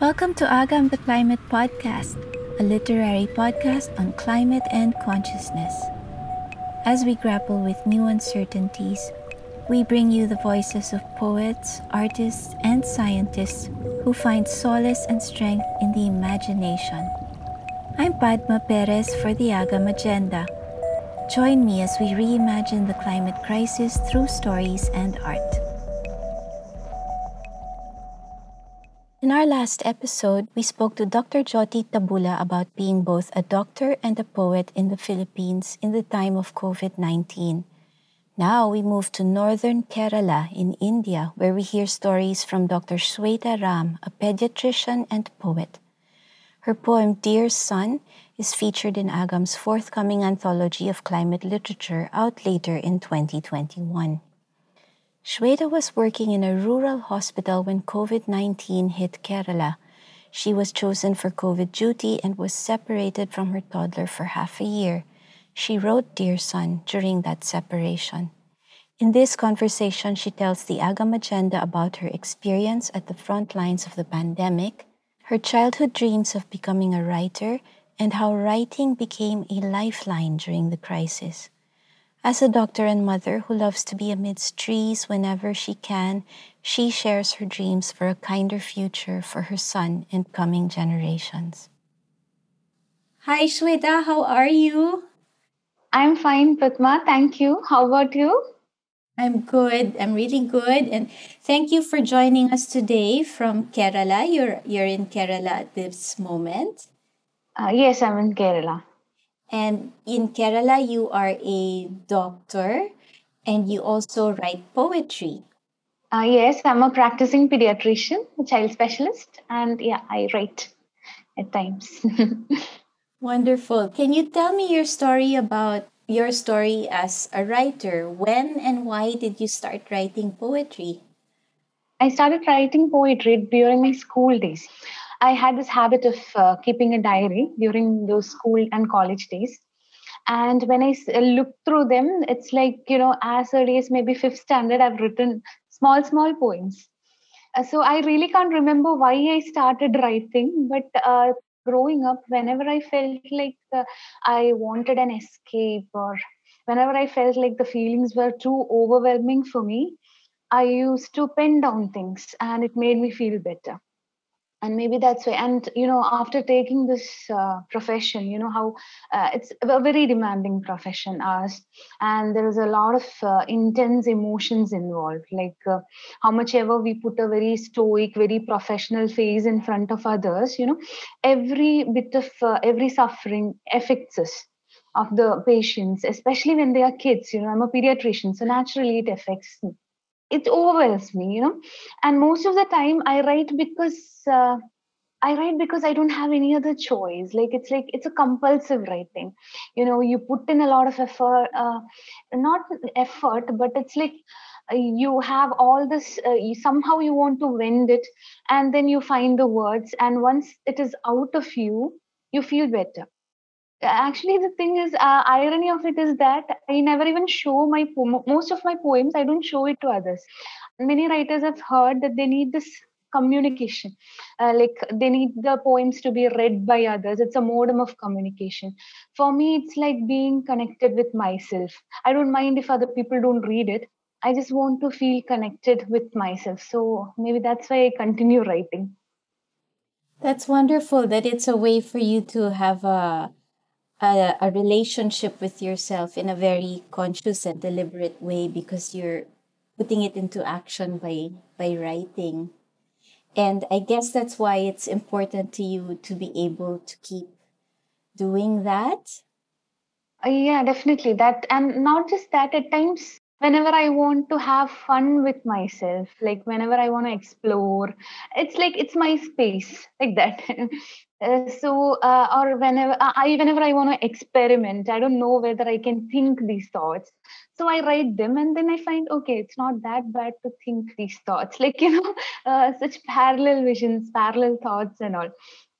Welcome to Agam the Climate Podcast, a literary podcast on climate and consciousness. As we grapple with new uncertainties, we bring you the voices of poets, artists, and scientists who find solace and strength in the imagination. I'm Padma Perez for the Agam Agenda. Join me as we reimagine the climate crisis through stories and art. In our last episode, we spoke to Dr. Joti Tabula about being both a doctor and a poet in the Philippines in the time of COVID 19. Now we move to northern Kerala in India, where we hear stories from Dr. Shweta Ram, a pediatrician and poet. Her poem Dear Son is featured in Agam's forthcoming anthology of climate literature out later in 2021. Shweta was working in a rural hospital when COVID 19 hit Kerala. She was chosen for COVID duty and was separated from her toddler for half a year. She wrote Dear Son during that separation. In this conversation, she tells the Agam agenda about her experience at the front lines of the pandemic, her childhood dreams of becoming a writer, and how writing became a lifeline during the crisis. As a doctor and mother who loves to be amidst trees whenever she can, she shares her dreams for a kinder future for her son and coming generations. Hi, Shweta, how are you? I'm fine, Padma. Thank you. How about you? I'm good. I'm really good. And thank you for joining us today from Kerala. You're, you're in Kerala at this moment. Uh, yes, I'm in Kerala. And in Kerala, you are a doctor and you also write poetry. Uh, yes, I'm a practicing pediatrician, a child specialist, and yeah, I write at times. Wonderful. Can you tell me your story about your story as a writer? When and why did you start writing poetry? I started writing poetry during my school days. I had this habit of uh, keeping a diary during those school and college days. And when I uh, look through them, it's like, you know, as early as maybe fifth standard, I've written small, small poems. Uh, so I really can't remember why I started writing, but uh, growing up, whenever I felt like uh, I wanted an escape or whenever I felt like the feelings were too overwhelming for me, I used to pen down things and it made me feel better and maybe that's why and you know after taking this uh, profession you know how uh, it's a very demanding profession us and there is a lot of uh, intense emotions involved. Like uh, how much ever we put a very stoic very professional face in front of others you know every bit of uh, every suffering affects us of the patients especially when they are kids you know. I'm a pediatrician so naturally it affects me it overwhelms me you know? And most of the time i write because uh, i write because i don't have any other choice. Like it's like it's a compulsive writing. You know you put in a lot of effort uh, not effort but it's like uh, you have all this uh, you, somehow you want to wind it and then you find the words and once it is out of you you feel better actually the thing is uh, irony of it is that i never even show my po- most of my poems i don't show it to others. Many writers have heard that they need this communication uh, like they need the poems to be read by others. It's a modem of communication. For me it's like being connected with myself. I don't mind if other people don't read it. I just want to feel connected with myself. So maybe that's why i continue writing. That's wonderful that it's a way for you to have a a, a relationship with yourself in a very conscious and deliberate way because you're putting it into action by by writing. And i guess that's why it's important to you to be able to keep doing that. Uh, yeah definitely that and not just that at times whenever i want to have fun with myself like whenever i want to explore it's like it's my space like that Uh, so uh, or whenever i whenever i want to experiment i don't know whether i can think these thoughts. So i write them and then i find okay it's not that bad to think these thoughts. Like you know uh, such parallel visions parallel thoughts and all.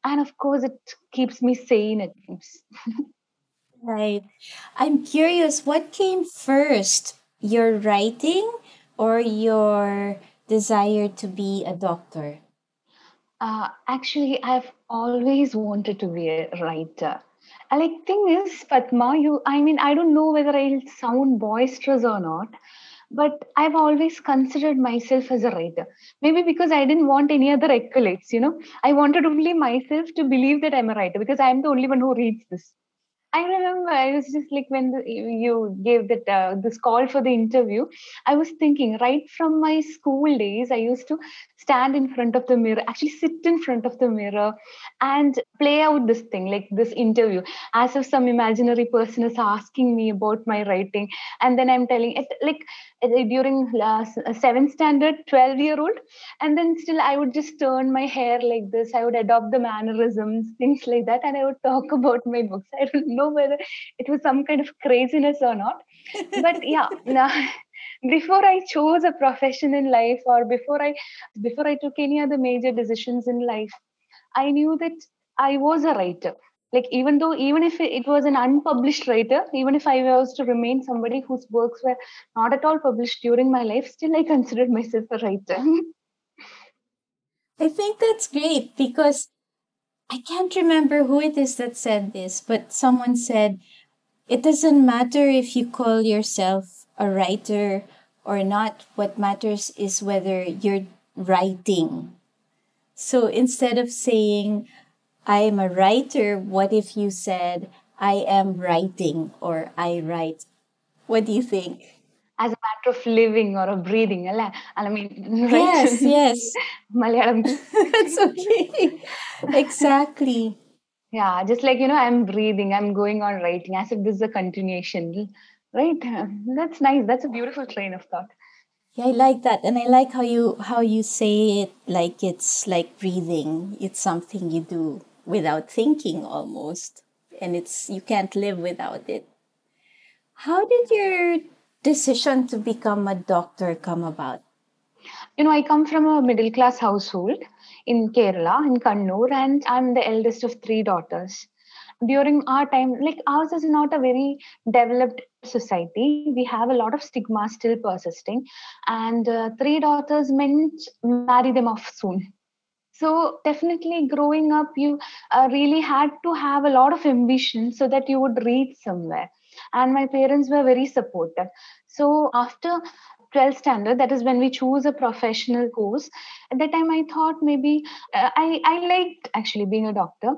And of course it keeps me sane at times right. I'm curious what came first your writing or your desire to be a doctor? Uh, actually, I've always wanted to be a writer. Uh, like thing is, Padma, you I mean, I don't know whether I'll sound boisterous or not, but I've always considered myself as a writer. Maybe because I didn't want any other accolades, you know. I wanted only myself to believe that I'm a writer because I'm the only one who reads this. I remember I was just like when the, you gave that uh, this call for the interview, I was thinking right from my school days, I used to stand in front of the mirror, actually sit in front of the mirror and play out this thing, like this interview, as if some imaginary person is asking me about my writing. And then I'm telling it like during uh, seventh standard, 12 year old. And then still I would just turn my hair like this. I would adopt the mannerisms, things like that. And I would talk about my books. I don't know whether it was some kind of craziness or not. But yeah. before i chose a profession in life or before i before i took any other major decisions in life i knew that i was a writer like even though even if it was an unpublished writer even if i was to remain somebody whose works were not at all published during my life still i considered myself a writer i think that's great because i can't remember who it is that said this but someone said it doesn't matter if you call yourself a writer or not. What matters is whether you're writing. So instead of saying, I am a writer, what if you said, I am writing or I write? What do you think? As a matter of living or of breathing. I mean, right? Yes, yes. Malayalam. That's okay. exactly. Yeah, just like, you know, I'm breathing, I'm going on writing as if this is a continuation right that's nice that's a beautiful train of thought yeah i like that and i like how you how you say it like it's like breathing it's something you do without thinking almost and it's you can't live without it how did your decision to become a doctor come about? You know i come from a middle class household in kerala in kannur and i'm the eldest of three daughters. During our time like ours is not a very developed society. We have a lot of stigma still persisting. And uh, three daughters meant marry them off soon. So definitely growing up you uh, really had to have a lot of ambition so that you would reach somewhere. And my parents were very supportive so after 12th standard that is when we choose a professional course at that time i thought maybe uh, i i liked actually being a doctor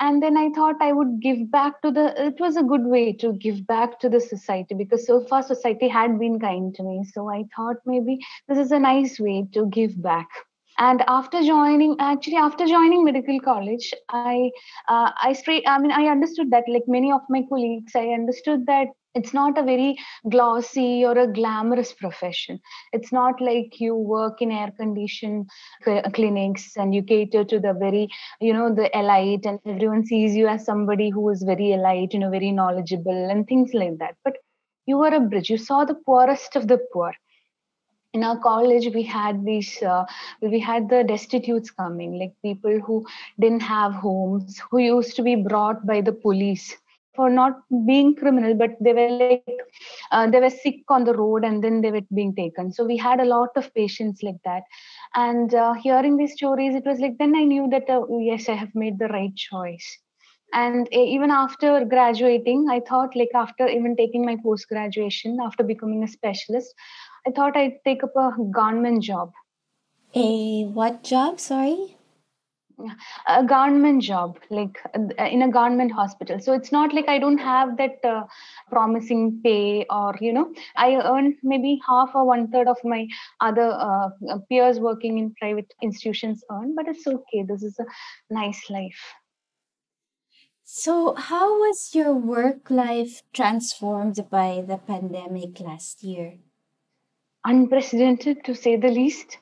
and then i thought i would give back to the it was a good way to give back to the society because so far society had been kind to me. So i thought maybe this is a nice way to give back. And after joining actually after joining medical college i uh, i straight i mean i understood that like many of my colleagues i understood that it's not a very glossy or a glamorous profession. It's not like you work in air conditioned clinics and you cater to the very you know the elite and everyone sees you as somebody who is very elite you know very knowledgeable and things like that. But you were a bridge. You saw the poorest of the poor. In our college we had these uh, we had the destitutes coming like people who didn't have homes who used to be brought by the police for not being criminal but they were like uh, they were sick on the road and then they were being taken. So we had a lot of patients like that. And uh, hearing these stories it was like then i knew that uh, yes i have made the right choice. And even after graduating i thought like after even taking my post graduation after becoming a specialist i thought i'd take up a government job. A what job? Sorry a government job like uh, in a government hospital. So it's not like i don't have that uh, promising pay or you know i earn maybe half or one third of my other uh, peers working in private institutions earn but it's okay. This is a nice life. So how was your work life transformed by the pandemic last year? Unprecedented to say the least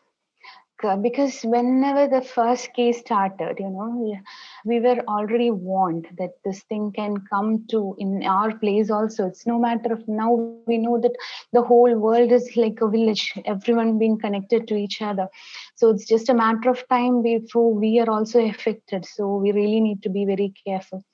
Uh, because whenever the first case started you know we were already warned that this thing can come to in our place also. It's no matter of now we know that the whole world is like a village everyone being connected to each other. So it's just a matter of time before we are also affected. So we really need to be very careful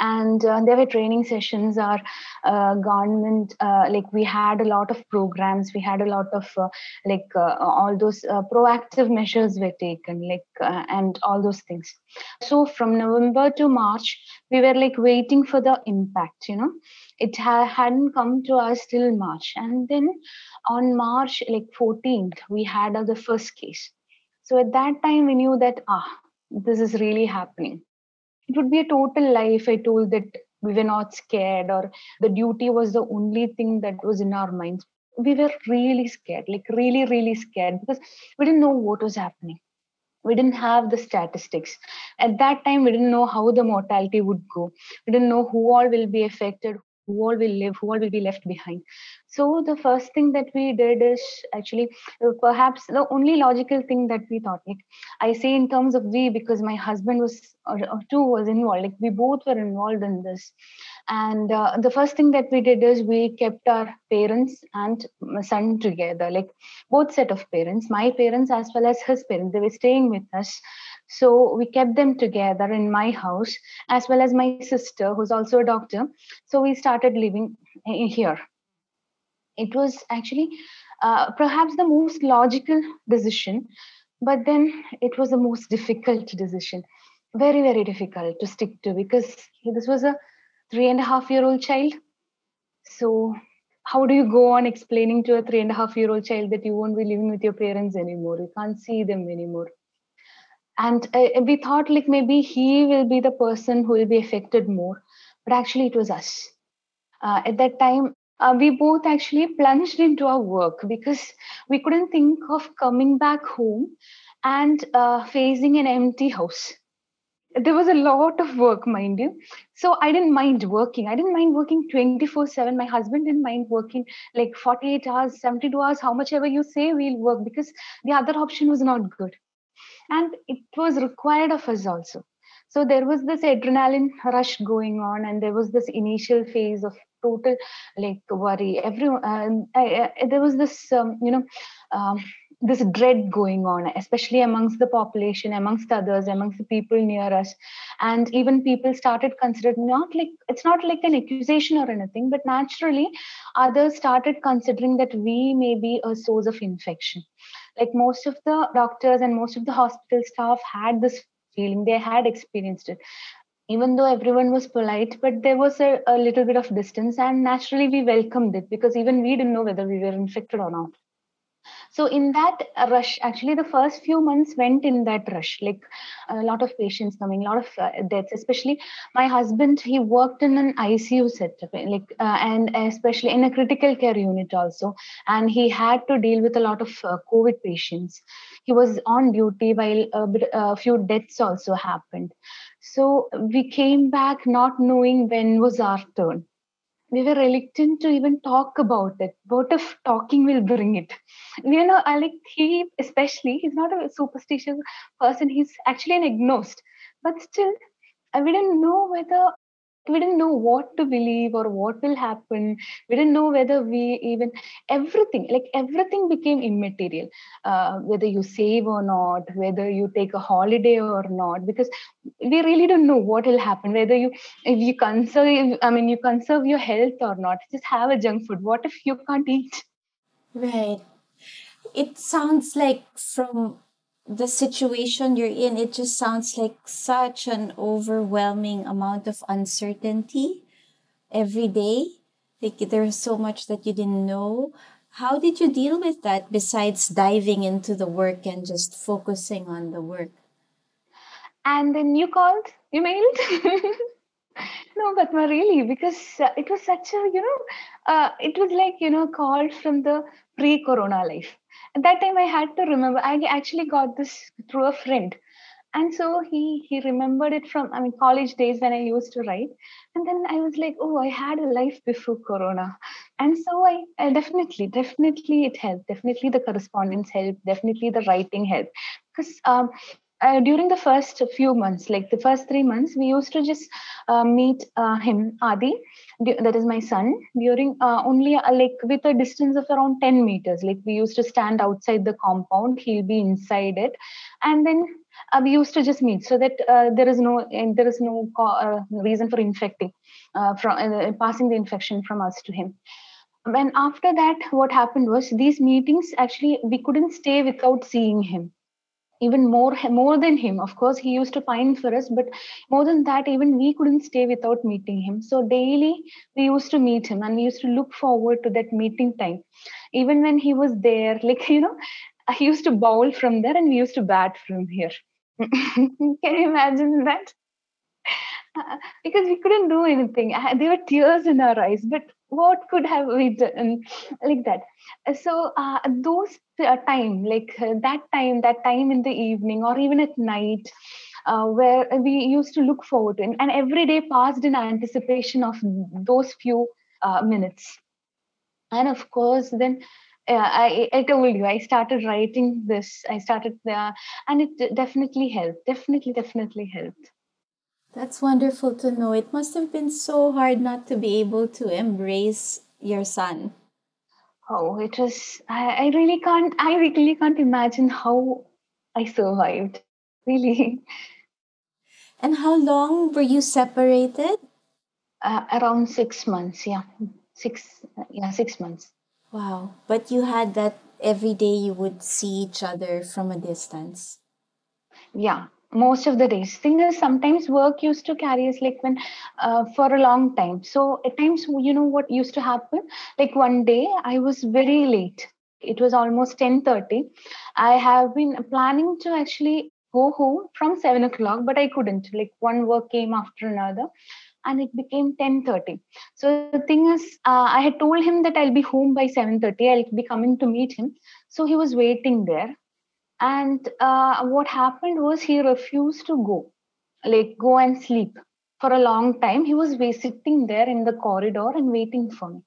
and uh, there were training sessions our uh, government uh, like we had a lot of programs. We had a lot of uh, like uh, all those uh, proactive measures were taken like and all those things. So from november to march we were like waiting for the impact you know? It ha- hadn't come to us till march. And then on march like 14th we had the first case. So at that time we knew that ah this is really happening it would be a total lie if I told that we were not scared or the duty was the only thing that was in our minds. We were really scared, like really, really scared because we didn't know what was happening. We didn't have the statistics. At that time, we didn't know how the mortality would go. We didn't know who all will be affected, who all will live, who all will be left behind. So the first thing that we did is actually uh, perhaps the only logical thing that we thought. Like I say in terms of we because my husband was or, or two was involved. Like we both were involved in this. And uh, the first thing that we did is we kept our parents and son together, like both set of parents, my parents as well as his parents. They were staying with us so we kept them together in my house, as well as my sister, who's also a doctor. So we started living here. It was actually uh, perhaps the most logical decision, but then it was the most difficult decision. Very, very difficult to stick to because this was a three and a half year old child. So how do you go on explaining to a three and a half year old child that you won't be living with your parents anymore? You can't see them anymore and uh, we thought like maybe he will be the person who will be affected more. But actually it was us. Uh, at that time uh, we both actually plunged into our work because we couldn't think of coming back home and uh, facing an empty house. There was a lot of work mind you. So i didn't mind working. I didn't mind working 24 7 my husband didn't mind working like 48 hours 72 hours how much ever you say we'll work because the other option was not good and it was required of us also. So there was this adrenaline rush going on and there was this initial phase of total like worry. Everyone um, I, I, there was this um, you know um, this dread going on especially amongst the population amongst others amongst the people near us. And even people started considering not like it's not like an accusation or anything but naturally others started considering that we may be a source of infection like most of the doctors and most of the hospital staff had this feeling they had experienced it. Even though everyone was polite but there was a, a little bit of distance and naturally we welcomed it because even we didn't know whether we were infected or not so in that rush actually the first few months went in that rush. Like a lot of patients coming a lot of uh, deaths especially my husband he worked in an icu setup like uh, and especially in a critical care unit also. And he had to deal with a lot of uh, covid patients. He was on duty while a, bit, a few deaths also happened. So we came back not knowing when was our turn we were reluctant to even talk about it. What if talking will bring it? You know, I like he, especially, he's not a superstitious person. He's actually an agnostic, but still, we didn't know whether we didn't know what to believe or what will happen. We didn't know whether we even everything like everything became immaterial. Uh, whether you save or not whether you take a holiday or not because we really don't know what will happen whether you if you conserve i mean you conserve your health or not. Just have a junk food. What if you can't eat? Right. It sounds like from the situation you're in, it just sounds like such an overwhelming amount of uncertainty every day. Like there's so much that you didn't know. How did you deal with that besides diving into the work and just focusing on the work? And then you called, you mailed. no, but really, because uh, it was such a, you know, uh, it was like, you know, called from the pre corona life at that time i had to remember i actually got this through a friend. And so he he remembered it from i mean college days when i used to write. And then i was like oh i had a life before corona. And so i, I definitely definitely it helped. Definitely the correspondence helped. Definitely the writing helped. Because um, uh, during the first few months, like the first three months, we used to just uh, meet uh, him, Adi, that is my son, during uh, only uh, like with a distance of around 10 meters. Like we used to stand outside the compound, he'll be inside it, and then uh, we used to just meet so that there is no there is no reason for infecting from passing the infection from us to him. And after that what happened was these meetings actually we couldn't stay without seeing him even more more than him. Of course he used to find for us but more than that even we couldn't stay without meeting him. So daily we used to meet him and we used to look forward to that meeting time. Even when he was there like you know i used to bowl from there and we used to bat from here. Can you imagine that? Uh, because we couldn't do anything. Uh, there were tears in our eyes but what could have we done? Like that. So uh, those uh, time like uh, that time that time in the evening or even at night uh, where we used to look forward to and every day passed in anticipation of those few uh, minutes. And of course then uh, I, I told you i started writing this i started uh, and it definitely helped definitely definitely helped that's wonderful to know. It must have been so hard not to be able to embrace your son. Oh, it was. I, I really can't. I really can't imagine how I survived. Really. And how long were you separated? Uh, around six months. Yeah, six. Yeah, six months. Wow! But you had that every day. You would see each other from a distance. Yeah, most of the days. Thing is sometimes work used to carry us like when uh, for a long time. So at times you know what used to happen? Like one day i was very late. It was almost 10:30 i have been planning to actually go home from 7 o'clock but i couldn't. Like one work came after another and it became 10:30 so the thing is uh, i had told him that i'll be home by 7:30 i'll be coming to meet him. So he was waiting there and uh, what happened was he refused to go like go and sleep for a long time. He was sitting there in the corridor and waiting for me.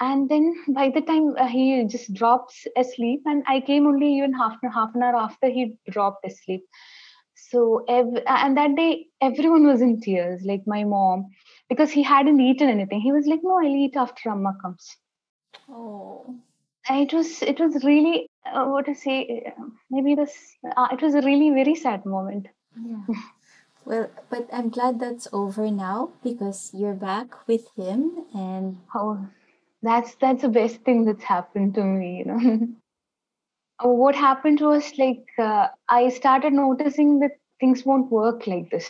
And then by the time uh, he just drops asleep and i came only even half, half an hour after he dropped asleep. So ev- and that day everyone was in tears like my mom because he hadn't eaten anything. He was like no i'll eat after amma comes. Oh. It was it was really uh, what to say uh, maybe this uh, it was a really very sad moment. Yeah. Well but i'm glad that's over now because you're back with him and oh that's that's the best thing that's happened to me you know. Uh, what happened was like uh, i started noticing that things won't work like this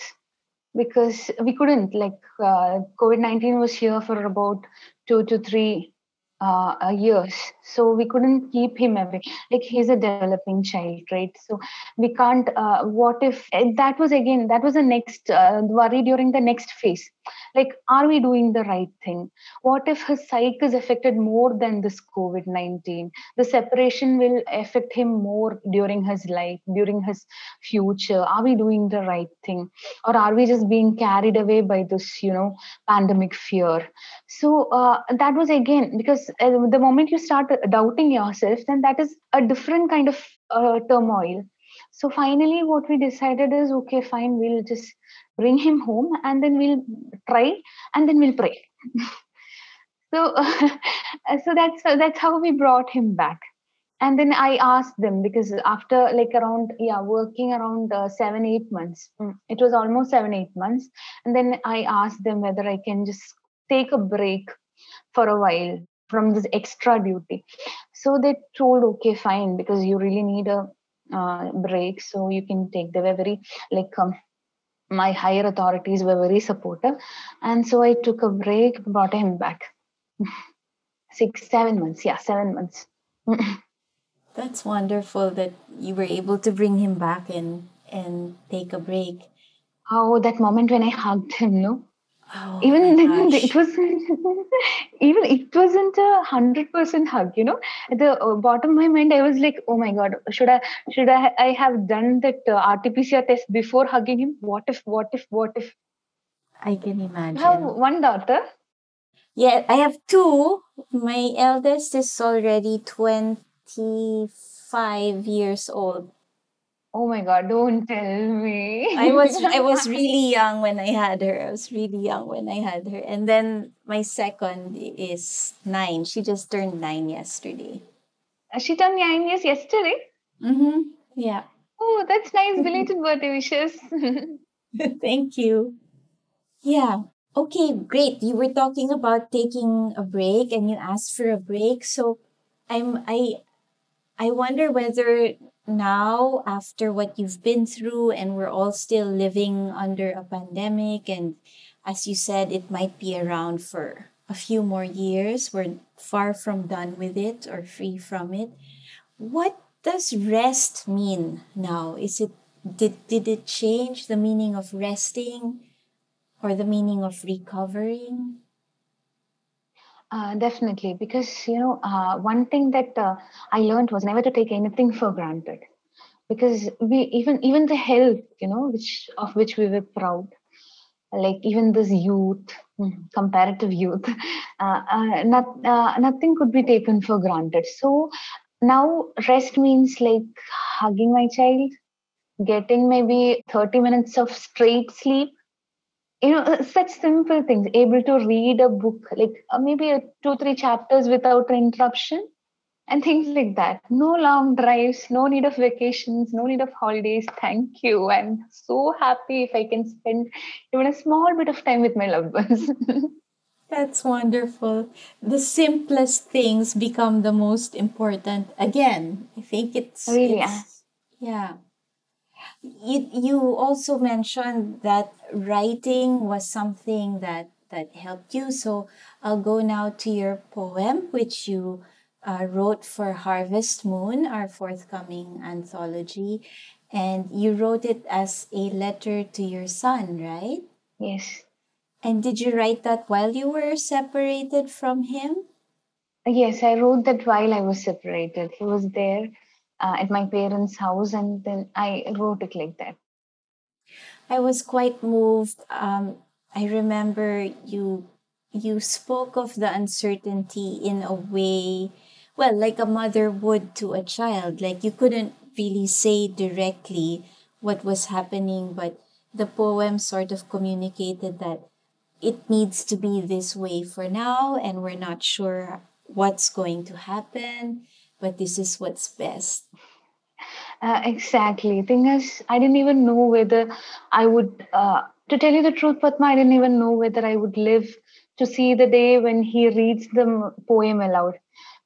because we couldn't like uh, covid-19 was here for about two to three uh, years. So we couldn't keep him away. Like he's a developing child right? So we can't uh, what if eh, that was again that was the next uh, worry during the next phase like are we doing the right thing? What if his psyche is affected more than this covid-19 the separation will affect him more during his life during his future. Are we doing the right thing? Or are we just being carried away by this you know pandemic fear? So uh, that was again because uh, the moment you start doubting yourself then that is a different kind of uh, turmoil so finally what we decided is okay fine we'll just bring him home and then we'll try and then we'll pray. So so that's that's how we brought him back. And then i asked them because after like around yeah working around uh, 7 8 months mm, it was almost 7 8 months. And then i asked them whether i can just take a break for a while from this extra duty. So they told okay fine because you really need a uh, break so you can take they were very like um, my higher authorities were very supportive. And so i took a break brought him back. Six seven months yeah seven months. That's wonderful that you were able to bring him back and and take a break. Oh that moment when i hugged him no Oh, even it was even it wasn't a hundred percent hug you know? At the uh, bottom of my mind i was like oh my god should i should i i have done that uh, rt-pcr test before hugging him? What if what if what if? I can imagine I have one daughter. Yeah i have two. My eldest is already 25 years old Oh my god, don't tell me. I was I was really young when I had her. I was really young when I had her. And then my second is nine. She just turned nine yesterday. She turned nine years yesterday. Mm-hmm. Yeah. Oh, that's nice. Belated birthday wishes. Thank you. Yeah. Okay, great. You were talking about taking a break and you asked for a break. So I'm I I wonder whether now after what you've been through and we're all still living under a pandemic and as you said it might be around for a few more years we're far from done with it or free from it. What does rest mean now? Is it did did it change the meaning of resting or the meaning of recovering uh, definitely, because you know, uh, one thing that uh, I learned was never to take anything for granted, because we even even the health, you know, which of which we were proud, like even this youth, hmm, comparative youth, uh, uh, not, nothing could be taken for granted. So now rest means like hugging my child, getting maybe thirty minutes of straight sleep you know uh, such simple things. Able to read a book like uh, maybe two three chapters without interruption and things like that. No long drives no need of vacations no need of holidays. Thank you. I'm so happy if i can spend even a small bit of time with my loved ones. That's wonderful. The simplest things become the most important. Again, I think it's really it's, yeah you, you also mentioned that writing was something that that helped you. So i'll go now to your poem which you uh, wrote for harvest moon our forthcoming anthology. And you wrote it as a letter to your son right? Yes. And did you write that while you were separated from him? Yes i wrote that while i was separated. He was there uh, at my parents' house, and then I wrote it like that. I was quite moved. Um, I remember you you spoke of the uncertainty in a way, well, like a mother would to a child. Like you couldn't really say directly what was happening, but the poem sort of communicated that it needs to be this way for now, and we're not sure what's going to happen but this is what's best. Uh, exactly. Thing is, I didn't even know whether I would, uh, to tell you the truth, Padma, I didn't even know whether I would live to see the day when he reads the poem aloud.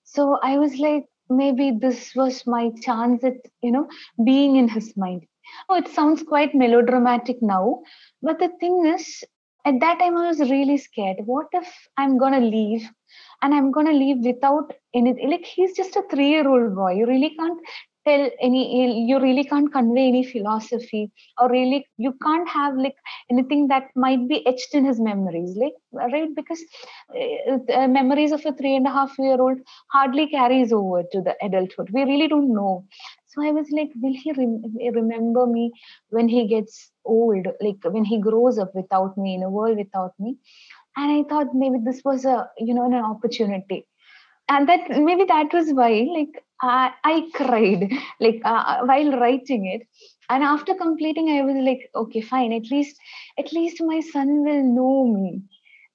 So I was like, maybe this was my chance at, you know, being in his mind. Oh, it sounds quite melodramatic now. But the thing is, at that time, I was really scared. What if I'm going to leave and I'm going to leave without anything. Like he's just a three year old boy. You really can't tell any you really can't convey any philosophy or really you can't have like anything that might be etched in his memories like right because uh, memories of a three and a half year old hardly carries over to the adulthood we really don't know so i was like will he rem- remember me when he gets old like when he grows up without me in a world without me and i thought maybe this was a you know an opportunity. And that maybe that was why like i, I cried like uh, while writing it. And after completing i was like okay fine at least at least my son will know me.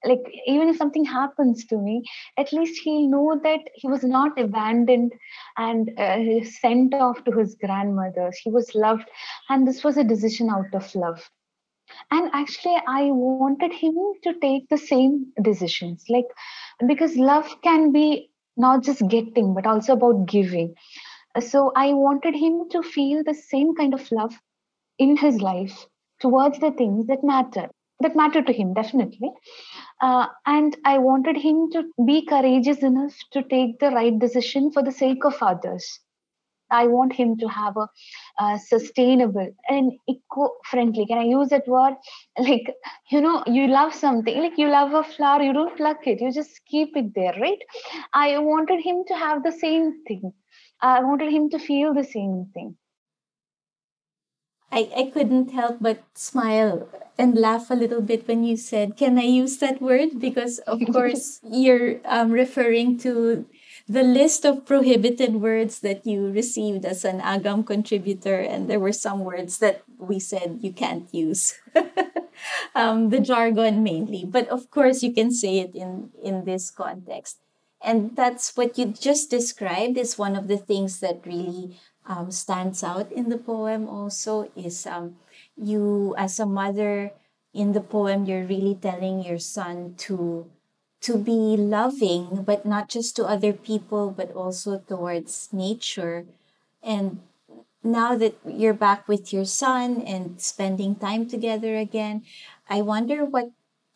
Like even if something happens to me at least he'll know that he was not abandoned and uh, sent off to his grandmother's he was loved. And this was a decision out of love and actually i wanted him to take the same decisions like because love can be not just getting but also about giving. So i wanted him to feel the same kind of love in his life towards the things that matter that matter to him definitely. Uh, and i wanted him to be courageous enough to take the right decision for the sake of others I want him to have a, sustainable and eco-friendly. Can I use that word? Like you know, you love something, like you love a flower, you don't pluck it, you just keep it there, right? I wanted him to have the same thing. I wanted him to feel the same thing. I, I couldn't help but smile and laugh a little bit when you said, Can I use that word? Because, of course, you're um, referring to the list of prohibited words that you received as an Agam contributor, and there were some words that we said you can't use. um, the jargon mainly, but of course you can say it in in this context, and that's what you just described is one of the things that really um, stands out in the poem. Also, is um, you as a mother in the poem, you're really telling your son to to be loving, but not just to other people, but also towards nature. And now that you're back with your son and spending time together again, I wonder what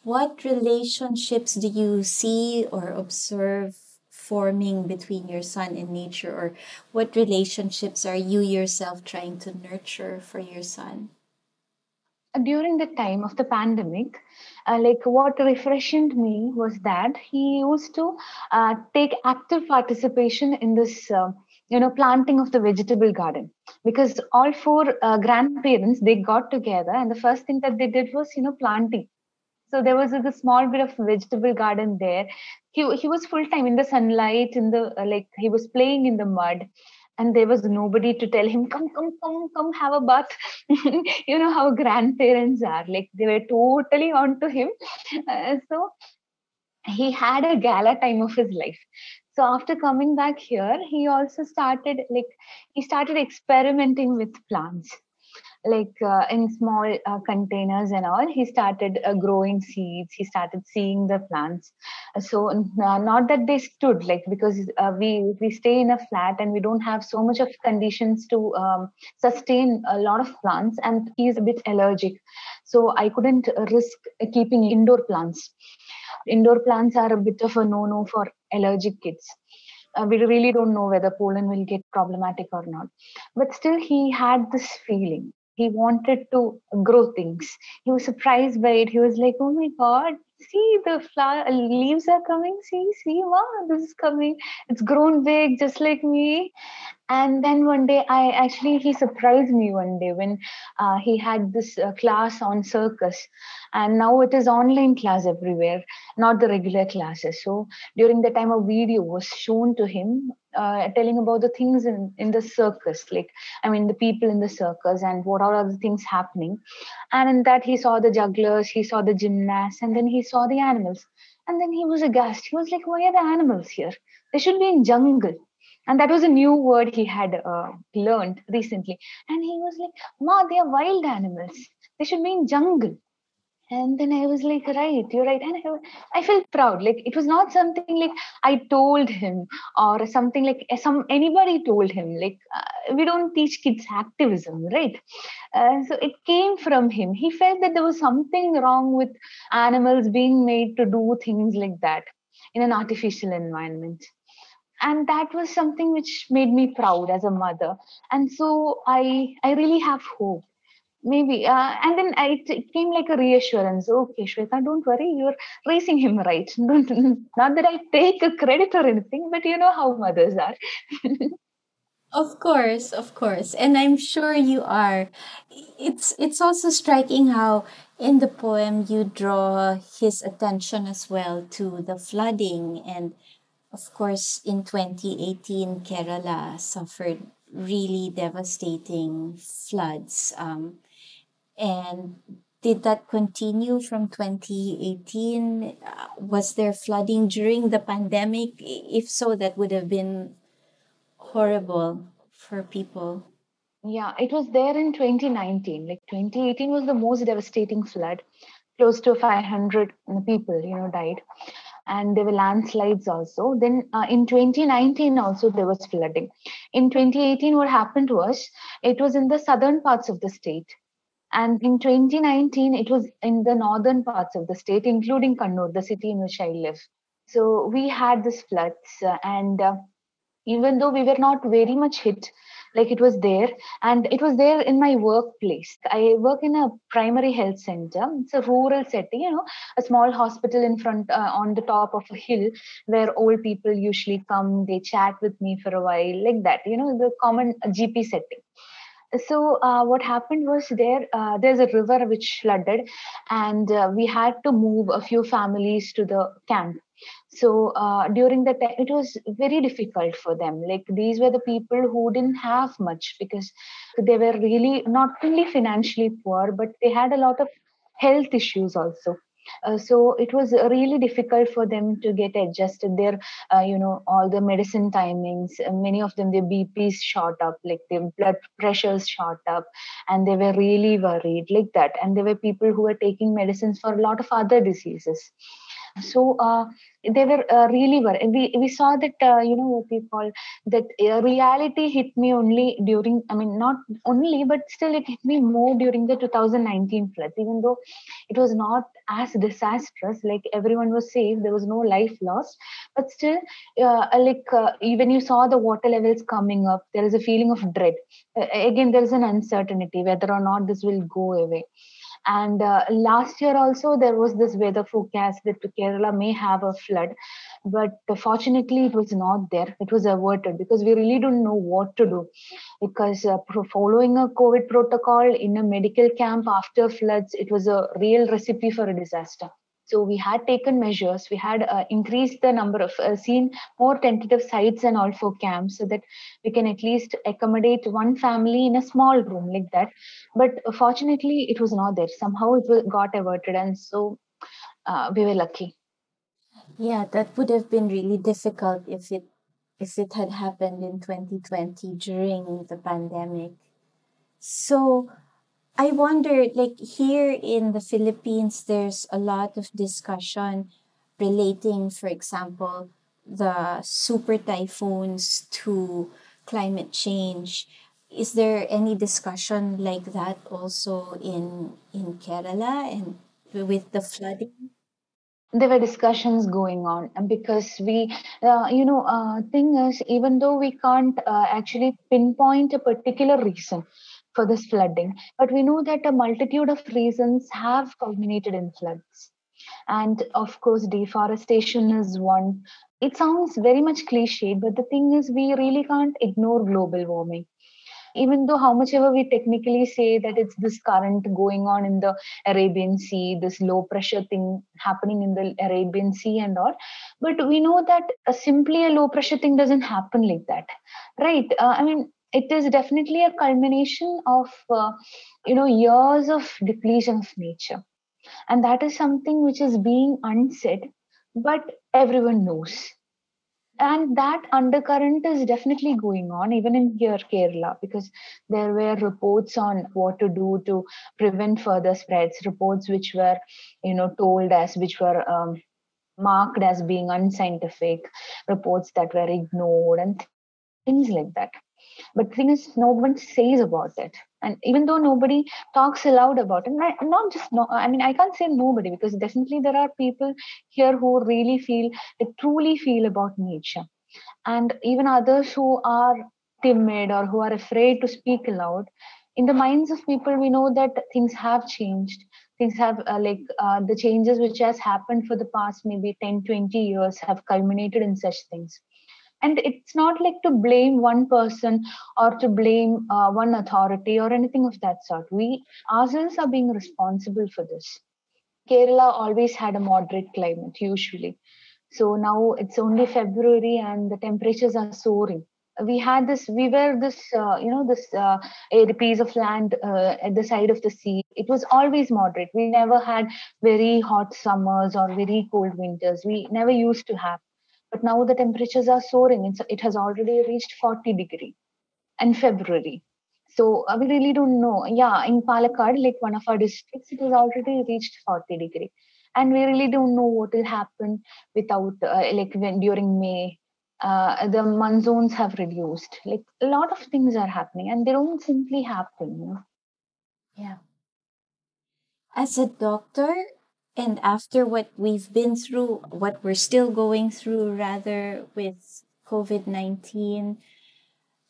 what relationships do you see or observe forming between your son and nature or what relationships are you yourself trying to nurture for your son during the time of the pandemic uh, like what refreshed me was that he used to uh, take active participation in this uh, you know planting of the vegetable garden. Because all four uh, grandparents they got together and the first thing that they did was you know planting. So there was a small bit of vegetable garden there. He, he was full time in the sunlight in the uh, like he was playing in the mud and there was nobody to tell him come come come come have a bath. You know how grandparents are like they were totally on to him. Uh, so he had a gala time of his life. So after coming back here he also started like he started experimenting with plants like uh, in small uh, containers and all he started uh, growing seeds. He started seeing the plants. So uh, not that they stood like because uh, we we stay in a flat and we don't have so much of conditions to um, sustain a lot of plants and he's a bit allergic. So i couldn't risk keeping indoor plants. Indoor plants are a bit of a no no for allergic kids. Uh, we really don't know whether pollen will get problematic or not. But still he had this feeling he wanted to grow things. He was surprised by it. He was like oh my god see the flower leaves are coming. See see wow this is coming. It's grown big just like me. And then one day i actually he surprised me one day when uh, he had this uh, class on circus. And now it is online class everywhere not the regular classes. So during the time a video was shown to him uh, telling about the things in, in the circus like i mean the people in the circus and what are the things happening. And in that he saw the jugglers he saw the gymnasts and then he saw the animals. And then he was aghast. He was like why are the animals here? They should be in jungle. And that was a new word he had uh, learned recently. And he was like ma they are wild animals. They should be in jungle and then i was like right you're right. And I, I felt proud. Like it was not something like i told him or something like eh, some anybody told him like uh, we don't teach kids activism right? Uh, so it came from him. He felt that there was something wrong with animals being made to do things like that in an artificial environment. And that was something which made me proud as a mother. And so i i really have hope maybe uh, and then it came like a reassurance. Okay shweta don't worry. You're raising him right. Don't, not that i take a credit or anything but you know how mothers are. Of course of course. And i'm sure you are. It's it's also striking how in the poem you draw his attention as well to the flooding. And of course in 2018 kerala suffered really devastating floods. Um, and did that continue from 2018? Uh, was there flooding during the pandemic? If so, that would have been horrible for people. Yeah, it was there in 2019. Like 2018 was the most devastating flood. Close to 500 people, you know, died. And there were landslides also. Then uh, in 2019 also there was flooding. In 2018, what happened was it was in the southern parts of the state and in 2019, it was in the northern parts of the state, including Kannur, the city in which I live. So we had this floods, uh, and uh, even though we were not very much hit, like it was there, and it was there in my workplace. I work in a primary health center. It's a rural setting, you know, a small hospital in front uh, on the top of a hill where old people usually come. They chat with me for a while, like that, you know, the common GP setting so uh, what happened was there uh, there's a river which flooded and uh, we had to move a few families to the camp. So uh, during the time it was very difficult for them. Like these were the people who didn't have much because they were really not only financially poor but they had a lot of health issues also uh, so it was really difficult for them to get adjusted their uh, you know all the medicine timings. Uh, many of them their bps shot up like their blood pressures shot up and they were really worried like that. And there were people who were taking medicines for a lot of other diseases so uh, they were uh, really were we, we saw that uh, you know call that uh, reality hit me only during i mean not only but still it hit me more during the 2019 floods. Even though it was not as disastrous like everyone was safe there was no life lost but still uh, like when you saw the water levels coming up there is a feeling of dread. Again there is an uncertainty whether or not this will go away and uh, last year also there was this weather forecast that Kerala may have a flood, but fortunately it was not there. It was averted because we really don't know what to do. Because uh, following a COVID protocol in a medical camp after floods, it was a real recipe for a disaster. So we had taken measures. We had uh, increased the number of uh, seen more tentative sites and all for camps so that we can at least accommodate one family in a small room like that. But fortunately, it was not there. Somehow it got averted, and so uh, we were lucky. Yeah, that would have been really difficult if it if it had happened in 2020 during the pandemic. So I wonder, like here in the Philippines, there's a lot of discussion relating, for example, the super typhoons to climate change. Is there any discussion like that also in in Kerala and with the flooding? there were discussions going on because we uh, you know uh, thing is even though we can't uh, actually pinpoint a particular reason for this flooding. But we know that a multitude of reasons have culminated in floods. And of course, deforestation is one. It sounds very much cliche, but the thing is, we really can't ignore global warming even though how much ever we technically say that it's this current going on in the arabian sea this low pressure thing happening in the arabian sea and all but we know that simply a low pressure thing doesn't happen like that right uh, i mean it is definitely a culmination of uh, you know years of depletion of nature. And that is something which is being unsaid but everyone knows. And that undercurrent is definitely going on even in here kerala because there were reports on what to do to prevent further spreads reports which were you know told as which were um, marked as being unscientific reports that were ignored and things like that but the thing is, no one says about it. And even though nobody talks aloud about it, I, not just no, I mean, I can't say nobody because definitely there are people here who really feel, they truly feel about nature. And even others who are timid or who are afraid to speak aloud, in the minds of people, we know that things have changed. Things have, uh, like, uh, the changes which has happened for the past maybe 10, 20 years have culminated in such things and it's not like to blame one person or to blame uh, one authority or anything of that sort. We ourselves are being responsible for this. Kerala always had a moderate climate usually. So now it's only february and the temperatures are soaring. We had this we were this uh, you know this uh, a piece of land uh, at the side of the sea. It was always moderate. We never had very hot summers or very cold winters. We never used to have but now the temperatures are soaring. It's, it has already reached 40 degree in February. So uh, we really don't know. Yeah, in Palakkad, like one of our districts, it has already reached 40 degree. And we really don't know what will happen without, uh, like when during May, uh, the monsoons have reduced. Like a lot of things are happening and they don't simply happen. Yeah. As a doctor, and after what we've been through, what we're still going through, rather, with COVID 19,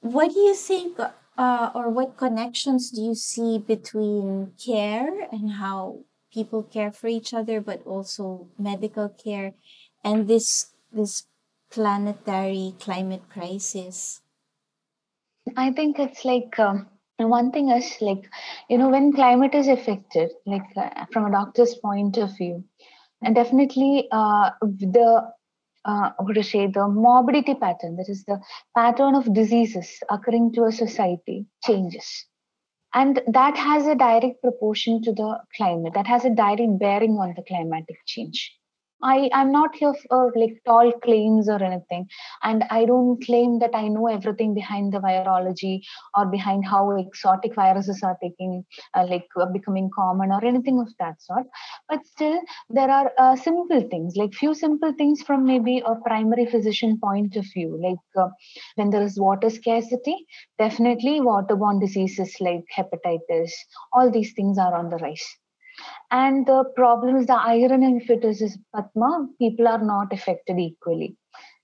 what do you think, uh, or what connections do you see between care and how people care for each other, but also medical care and this, this planetary climate crisis? I think it's like um, and one thing is like, you know, when climate is affected, like uh, from a doctor's point of view, and definitely uh, the uh, what to say, the morbidity pattern, that is the pattern of diseases occurring to a society, changes. And that has a direct proportion to the climate, that has a direct bearing on the climatic change. I, I'm not here for like tall claims or anything. And I don't claim that I know everything behind the virology or behind how exotic viruses are taking, uh, like uh, becoming common or anything of that sort. But still, there are uh, simple things, like few simple things from maybe a primary physician point of view. Like uh, when there is water scarcity, definitely waterborne diseases like hepatitis, all these things are on the rise and the problem is the irony of it is, is Padma, people are not affected equally.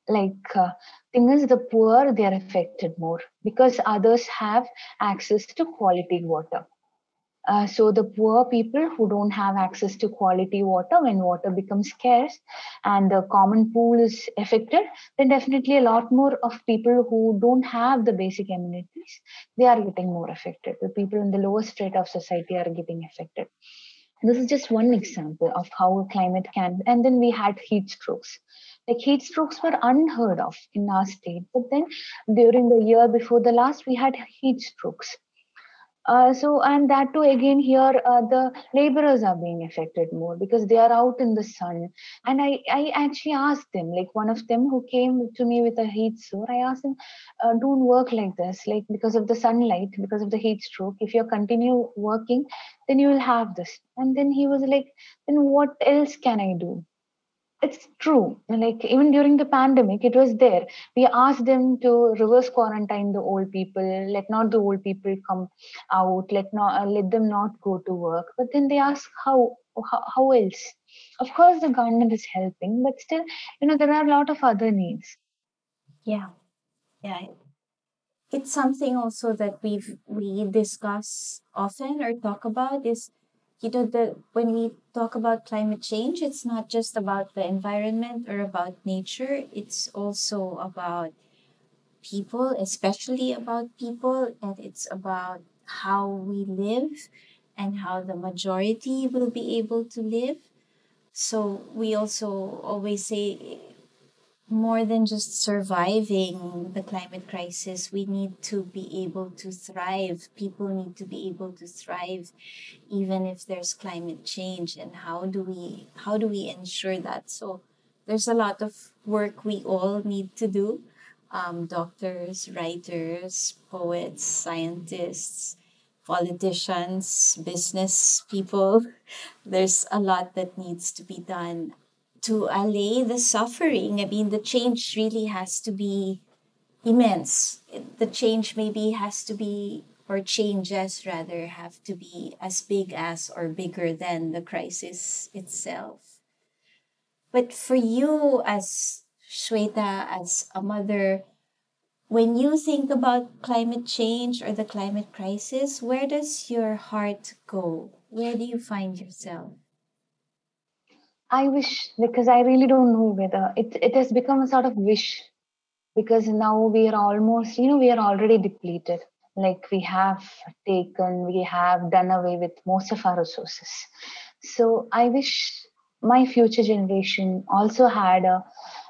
Like, uh, thing is, the poor, they are affected more because others have access to quality water. Uh, so the poor people who don't have access to quality water when water becomes scarce and the common pool is affected then definitely a lot more of people who don't have the basic amenities they are getting more affected the people in the lower strata of society are getting affected this is just one example of how climate can. And then we had heat strokes. Like heat strokes were unheard of in our state, but then during the year before the last, we had heat strokes. Uh, so and that too again here uh, the laborers are being affected more because they are out in the sun. And i i actually asked them like one of them who came to me with a heat sore i asked him uh, don't work like this like because of the sunlight because of the heat stroke. If you continue working then you will have this. And then he was like then what else can i do it's true. Like even during the pandemic it was there. We asked them to reverse quarantine the old people let not the old people come out let not uh, let them not go to work. But then they ask how, how how else? Of course the government is helping but still you know there are a lot of other needs. Yeah. Yeah. It's something also that we've we discuss often or talk about is you know the when we talk about climate change it's not just about the environment or about nature. It's also about people especially about people and it's about how we live and how the majority will be able to live. So we also always say more than just surviving the climate crisis, we need to be able to thrive. People need to be able to thrive even if there's climate change. And how do we how do we ensure that? So there's a lot of work we all need to do. Um, doctors, writers, poets, scientists, politicians, business people. There's a lot that needs to be done to allay the suffering. I mean, the change really has to be immense. The change maybe has to be, or changes rather, have to be as big as or bigger than the crisis itself. But for you as Shweta, as a mother, when you think about climate change or the climate crisis, where does your heart go? Where do you find yourself? I wish because I really don't know whether it it has become a sort of wish. Because now we are almost you know we are already depleted. Like we have taken we have done away with most of our resources. So i wish my future generation also had a,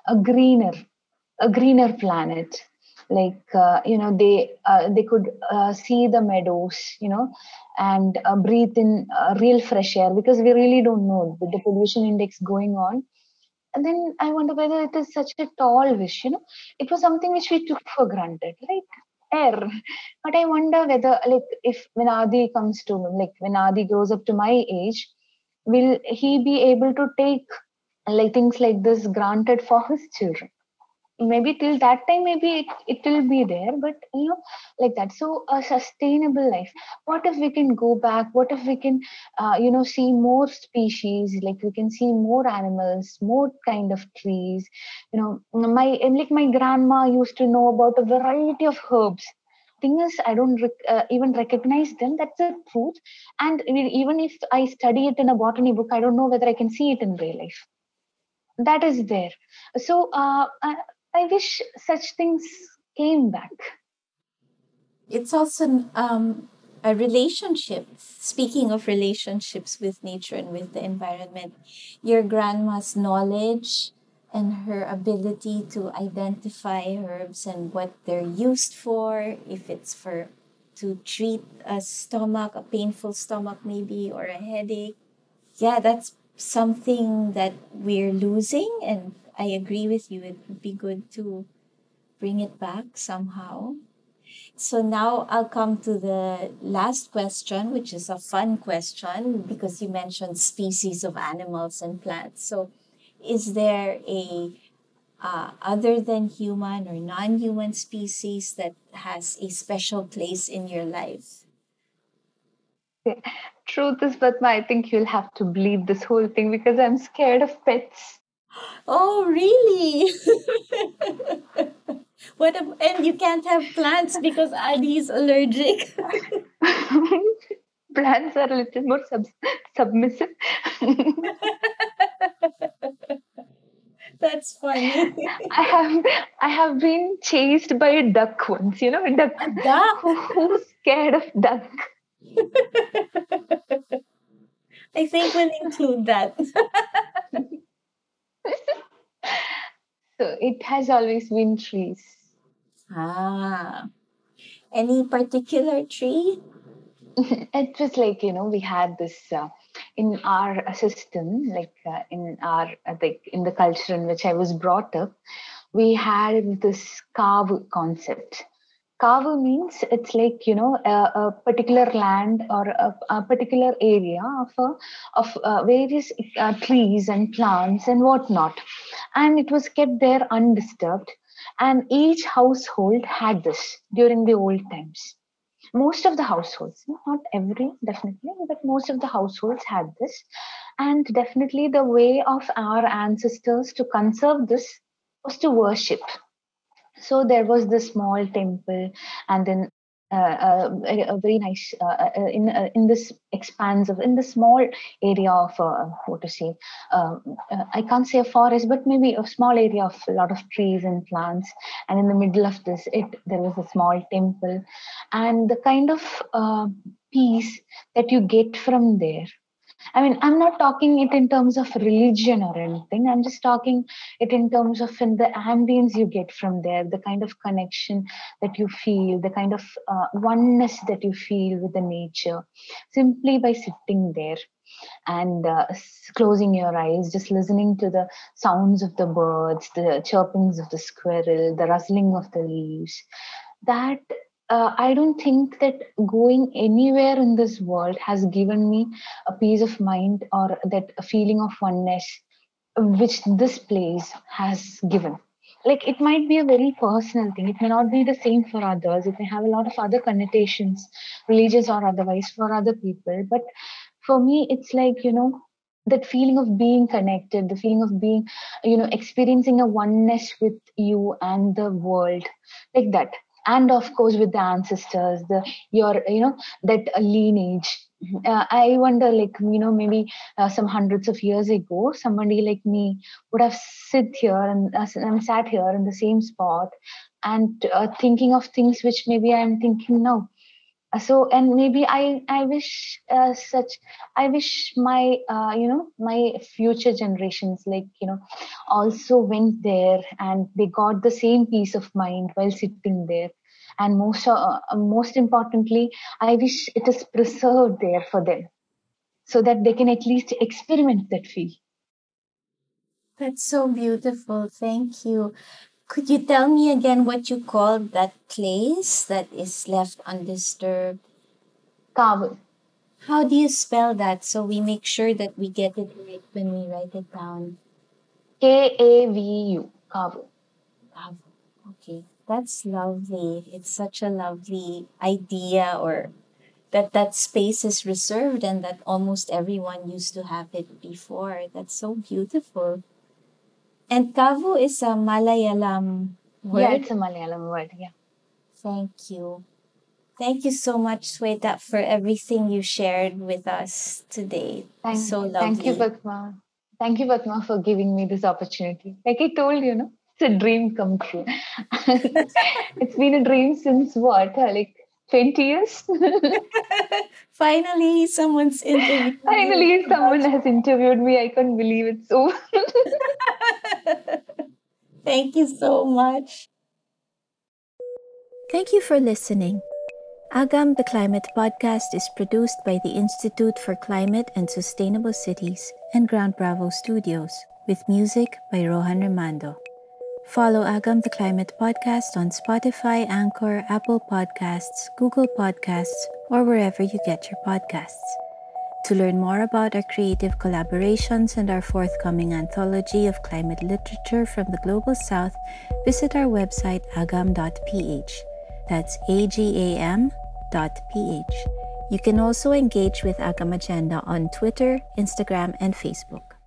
a greener a greener planet like uh, you know they uh, they could uh, see the meadows you know and uh, breathe in uh, real fresh air because we really don't know the, the pollution index going on. And then i wonder whether it is such a tall wish you know. It was something which we took for granted like air. But i wonder whether like if when adi comes to like when adi grows up to my age will he be able to take like things like this granted for his children maybe till that time maybe it, it will be there but you know like that. So a sustainable life. What if we can go back? What if we can uh, you know see more species? Like we can see more animals more kind of trees. You know my and like my grandma used to know about a variety of herbs. Thing is i don't rec- uh, even recognize them. That's the truth. And even if i study it in a botany book i don't know whether i can see it in real life. That is there. So uh, uh I wish such things came back. It's also um, a relationship. Speaking of relationships with nature and with the environment, your grandma's knowledge and her ability to identify herbs and what they're used for, if it's for to treat a stomach, a painful stomach maybe, or a headache. Yeah, that's something that we're losing, and I agree with you. It would be good to bring it back somehow. So now I'll come to the last question, which is a fun question because you mentioned species of animals and plants. So, is there a uh, other than human or non-human species that has a special place in your life? Truth is, but I think you'll have to bleed this whole thing because I'm scared of pets. Oh, really? what? a, and you can't have plants because Adi is allergic. plants are a little more sub- submissive. That's funny. I have I have been chased by a duck once. You know, a duck. A duck. Who, who's scared of duck? I think we'll include that. so it has always been trees. Ah. Any particular tree? it was like you know we had this uh, in our system like uh, in our uh, like in the culture in which i was brought up we had this kavu concept kavu means it's like you know a, a particular land or a, a, particular area of a, of uh, various uh, trees and plants and whatnot. And it was kept there undisturbed. And each household had this during the old times. Most of the households not every definitely but most of the households had this. And definitely the way of our ancestors to conserve this was to worship so there was this small temple and then uh, uh, a, very nice uh, uh, uh in uh, in this expanse of in the small area of what to say um, I can't say a forest but maybe a small area of a lot of trees and plants. And in the middle of this it there was a small temple. And the kind of peace that you get from there I mean, I'm not talking it in terms of religion or anything. I'm just talking it in terms of in the ambience you get from there, the kind of connection that you feel, the kind of uh, oneness that you feel with the nature, simply by sitting there and uh, closing your eyes, just listening to the sounds of the birds, the chirpings of the squirrel, the rustling of the leaves. That uh, I don't think that going anywhere in this world has given me a peace of mind or that feeling of oneness which this place has given. Like it might be a very personal thing. It may not be the same for others. It may have a lot of other connotations, religious or otherwise, for other people. But for me, it's like, you know, that feeling of being connected, the feeling of being, you know, experiencing a oneness with you and the world, like that and of course with the ancestors the your you know that lineage. Uh, i wonder like you know maybe uh, some hundreds of years ago somebody like me would have sit here and, uh, and sat here in the same spot and uh, thinking of things which maybe i'm thinking now. So and maybe i i wish uh, such i wish my uh, you know my future generations like you know also went there and they got the same peace of mind while sitting there and most uh, most importantly i wish it is preserved there for them so that they can at least experiment that feel that's so beautiful. Thank you. Could you tell me again what you call that place that is left undisturbed? Kavu how do you spell that? So we make sure that we get it right when we write it down. K a v u kavu kavu okay that's lovely. It's such a lovely idea or that that space is reserved and that almost everyone used to have it before. That's so beautiful. And kavu is a Malayalam word. Yeah, it's a Malayalam word. Yeah. Thank you. Thank you so much, Sweta, for everything you shared with us today. Thank, so lovely. Thank you, Padma. Thank you, Padma, for giving me this opportunity. Like I told you, no, it's a dream come true. it's been a dream since what, uh, like 20 years? Finally, someone's interviewed. Finally, someone has interviewed me. I can't believe it. So Thank you so much. Thank you for listening. Agam the Climate podcast is produced by the Institute for Climate and Sustainable Cities and Ground Bravo Studios, with music by Rohan Remando. Follow Agam the Climate podcast on Spotify, Anchor, Apple Podcasts, Google Podcasts, or wherever you get your podcasts. To learn more about our creative collaborations and our forthcoming anthology of climate literature from the Global South, visit our website agam.ph. That's agam.ph. You can also engage with Agam Agenda on Twitter, Instagram, and Facebook.